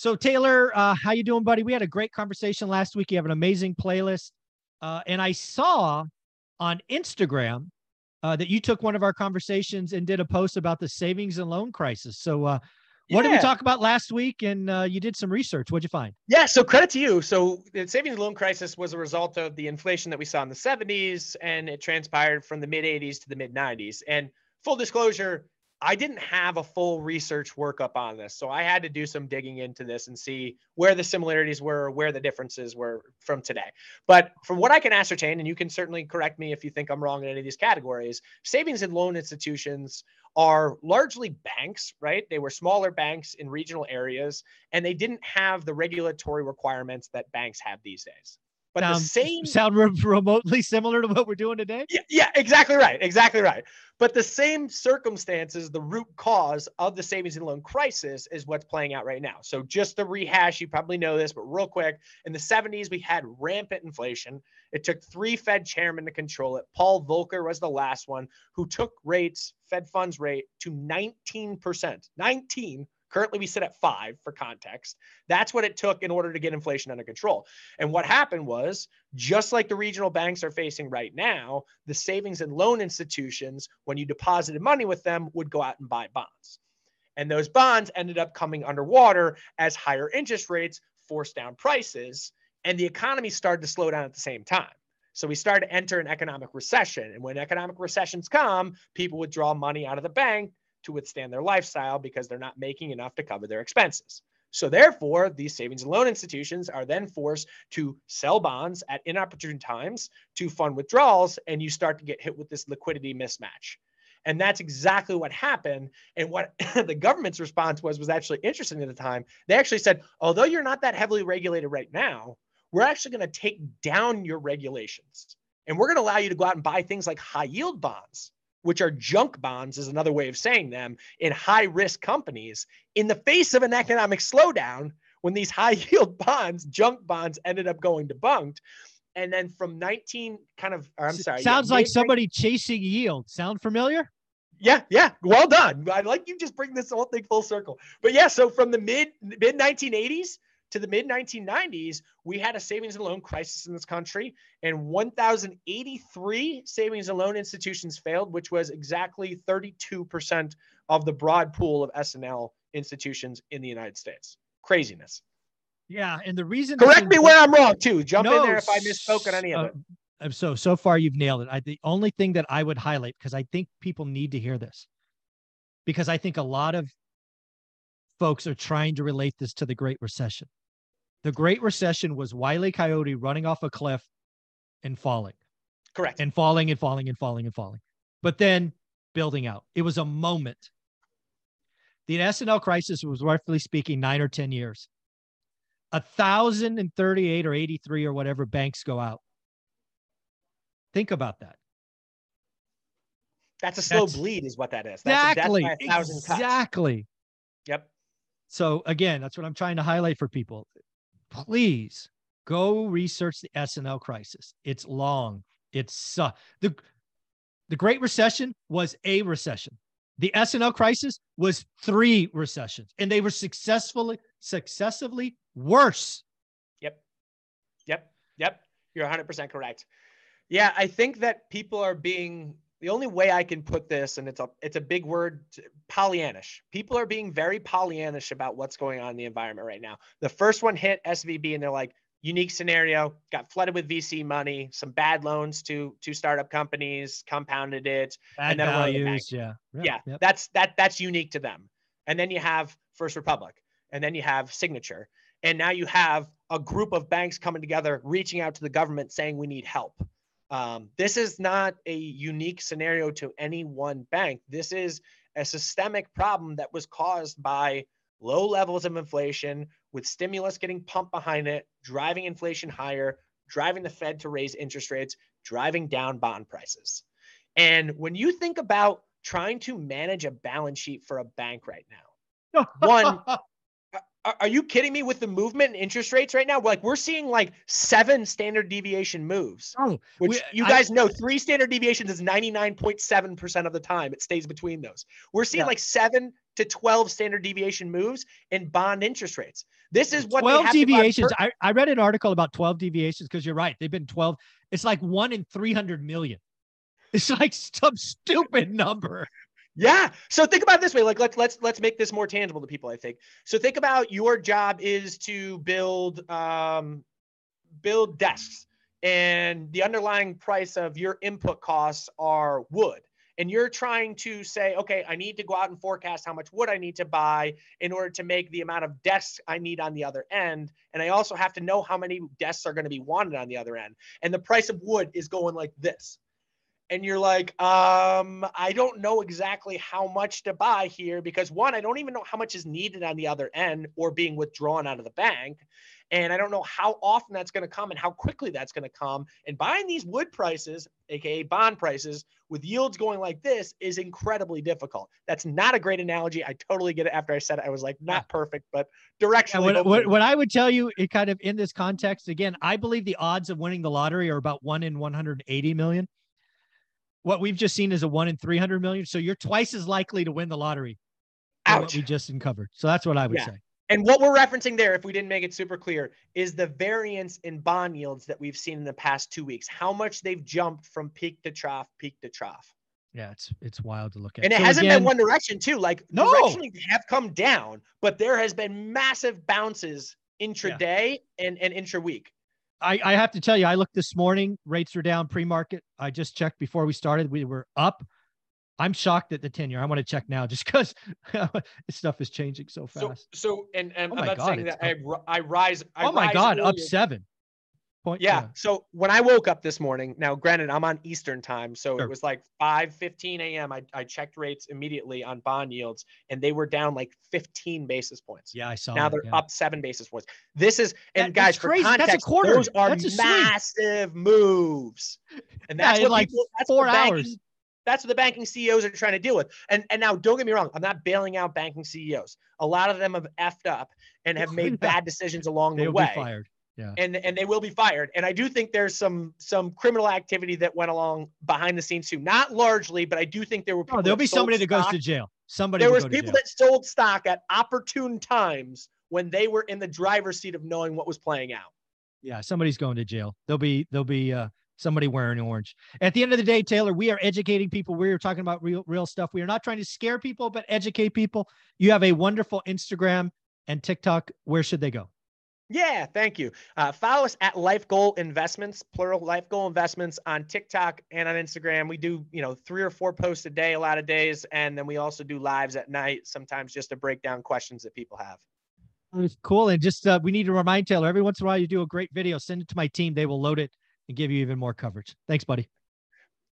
So Taylor, uh, how you doing, buddy? We had a great conversation last week. You have an amazing playlist, uh, and I saw on Instagram uh, that you took one of our conversations and did a post about the savings and loan crisis. So, uh, what did we talk about last week? And uh, you did some research. What'd you find? Yeah, so credit to you. So the savings and loan crisis was a result of the inflation that we saw in the 70s, and it transpired from the mid 80s to the mid 90s. And full disclosure, I didn't have a full research workup on this. So I had to do some digging into this and see where the similarities were, where the differences were from today. But from what I can ascertain, and you can certainly correct me if you think I'm wrong in any of these categories, savings and loan institutions are largely banks, right? They were smaller banks in regional areas, and they didn't have the regulatory requirements that banks have these days. But sound, the same sound remotely similar to what we're doing today. Yeah, yeah, exactly right, exactly right. But the same circumstances, the root cause of the savings and loan crisis is what's playing out right now. So just to rehash, you probably know this, but real quick, in the 70s we had rampant inflation. It took three Fed chairmen to control it. Paul Volcker was the last one who took rates, Fed funds rate to 19%. 19 Currently, we sit at five for context. That's what it took in order to get inflation under control. And what happened was, just like the regional banks are facing right now, the savings and loan institutions, when you deposited money with them, would go out and buy bonds. And those bonds ended up coming underwater as higher interest rates forced down prices, and the economy started to slow down at the same time. So we started to enter an economic recession. And when economic recessions come, people withdraw money out of the bank to withstand their lifestyle because they're not making enough to cover their expenses. So, therefore, these savings and loan institutions are then forced to sell bonds at inopportune times to fund withdrawals, and you start to get hit with this liquidity mismatch. And that's exactly what happened. And what the government's response was was actually interesting at the time. They actually said, although you're not that heavily regulated right now, we're actually going to take down your regulations. And we're going to allow you to go out and buy things like high yield bonds which are junk bonds, is another way of saying them, in high risk companies in the face of an economic slowdown when these high yield bonds, junk bonds, ended up going debunked. And then from 19 kind of, I'm sorry. Sounds yeah, like somebody chasing yield. Sound familiar? Yeah, yeah. Well done. I like you just bring this whole thing full circle. But yeah, so from the mid mid 1980s to the mid 1990s, we had a savings and loan crisis in this country, and 1,083 savings and loan institutions failed, which was exactly 32% of the broad pool of S&L institutions in the United States. Craziness. Yeah, and the reason correct me where I'm wrong too. Jump no, in there if I misspoke on any of it. Uh, so so far you've nailed it. I, the only thing that I would highlight because I think people need to hear this, because I think a lot of folks are trying to relate this to the Great Recession. The Great Recession was Wiley Coyote running off a cliff and falling. Correct. And falling and falling and falling and falling. But then building out. It was a moment. The S&L crisis was roughly speaking nine or 10 years. A thousand and 38 or 83 or whatever banks go out. Think about that. That's a slow that's, bleed, is what that is. That's exactly. exactly. Cuts. Yep. So again, that's what I'm trying to highlight for people please go research the S&L crisis. It's long. It's uh, the the Great Recession was a recession. The S&L crisis was three recessions, and they were successfully successively worse. Yep. Yep. Yep. You're 100% correct. Yeah, I think that people are being the only way I can put this, and it's a it's a big word, Pollyannish. People are being very Pollyannish about what's going on in the environment right now. The first one hit SVB, and they're like, unique scenario, got flooded with VC money, some bad loans to to startup companies, compounded it, bad and then values, yeah, yeah, yeah. Yep. That's that that's unique to them. And then you have First Republic, and then you have Signature, and now you have a group of banks coming together, reaching out to the government saying we need help. Um, this is not a unique scenario to any one bank. This is a systemic problem that was caused by low levels of inflation with stimulus getting pumped behind it, driving inflation higher, driving the Fed to raise interest rates, driving down bond prices. And when you think about trying to manage a balance sheet for a bank right now, one, are you kidding me with the movement in interest rates right now? Like we're seeing like seven standard deviation moves, oh, which we, you guys I, know three standard deviations is 99.7% of the time it stays between those. We're seeing yeah. like seven to 12 standard deviation moves in bond interest rates. This is what 12 deviations. I, I read an article about 12 deviations because you're right. They've been 12. It's like one in 300 million. It's like some stupid number. Yeah. So think about this way. Like let's let's let's make this more tangible to people. I think. So think about your job is to build um, build desks, and the underlying price of your input costs are wood. And you're trying to say, okay, I need to go out and forecast how much wood I need to buy in order to make the amount of desks I need on the other end. And I also have to know how many desks are going to be wanted on the other end. And the price of wood is going like this and you're like, um, I don't know exactly how much to buy here because one, I don't even know how much is needed on the other end or being withdrawn out of the bank. And I don't know how often that's going to come and how quickly that's going to come. And buying these wood prices, aka bond prices, with yields going like this is incredibly difficult. That's not a great analogy. I totally get it. After I said it, I was like, not perfect, but directionally. Yeah, what, what, what I would tell you, it kind of in this context, again, I believe the odds of winning the lottery are about one in 180 million what we've just seen is a one in 300 million. So you're twice as likely to win the lottery. What we just uncovered. So that's what I would yeah. say. And what we're referencing there, if we didn't make it super clear, is the variance in bond yields that we've seen in the past two weeks. How much they've jumped from peak to trough, peak to trough. Yeah, it's it's wild to look at. And it so hasn't again, been one direction too. Like no. directionally they have come down, but there has been massive bounces intraday yeah. and, and intra week. I, I have to tell you, I looked this morning. Rates are down pre-market. I just checked before we started. We were up. I'm shocked at the 10 year. I want to check now just because this stuff is changing so fast. So, so and, and oh I'm not God, saying that I, I rise. I oh my rise God, up seven. Point, yeah. yeah. So when I woke up this morning, now granted I'm on Eastern time, so sure. it was like 5 15 a.m. I, I checked rates immediately on bond yields and they were down like 15 basis points. Yeah, I saw. Now they're yeah. up seven basis points. This is and that, guys, for context, that's a quarter. those are massive moves. And that's yeah, what like people, that's four hours. That's what the banking CEOs are trying to deal with. And and now don't get me wrong, I'm not bailing out banking CEOs. A lot of them have effed up and have made bad decisions along the way. they the way. fired yeah. and and they will be fired. And I do think there's some some criminal activity that went along behind the scenes too. Not largely, but I do think there were. oh, there'll be somebody stock. that goes to jail. Somebody. There was people that sold stock at opportune times when they were in the driver's seat of knowing what was playing out. Yeah, somebody's going to jail. There'll be there'll be uh, somebody wearing orange. At the end of the day, Taylor, we are educating people. We are talking about real real stuff. We are not trying to scare people, but educate people. You have a wonderful Instagram and TikTok. Where should they go? Yeah, thank you. Uh, follow us at Life Goal Investments, plural Life Goal Investments on TikTok and on Instagram. We do, you know, three or four posts a day, a lot of days, and then we also do lives at night, sometimes just to break down questions that people have. Cool, and just uh, we need to remind Taylor every once in a while you do a great video, send it to my team. They will load it and give you even more coverage. Thanks, buddy.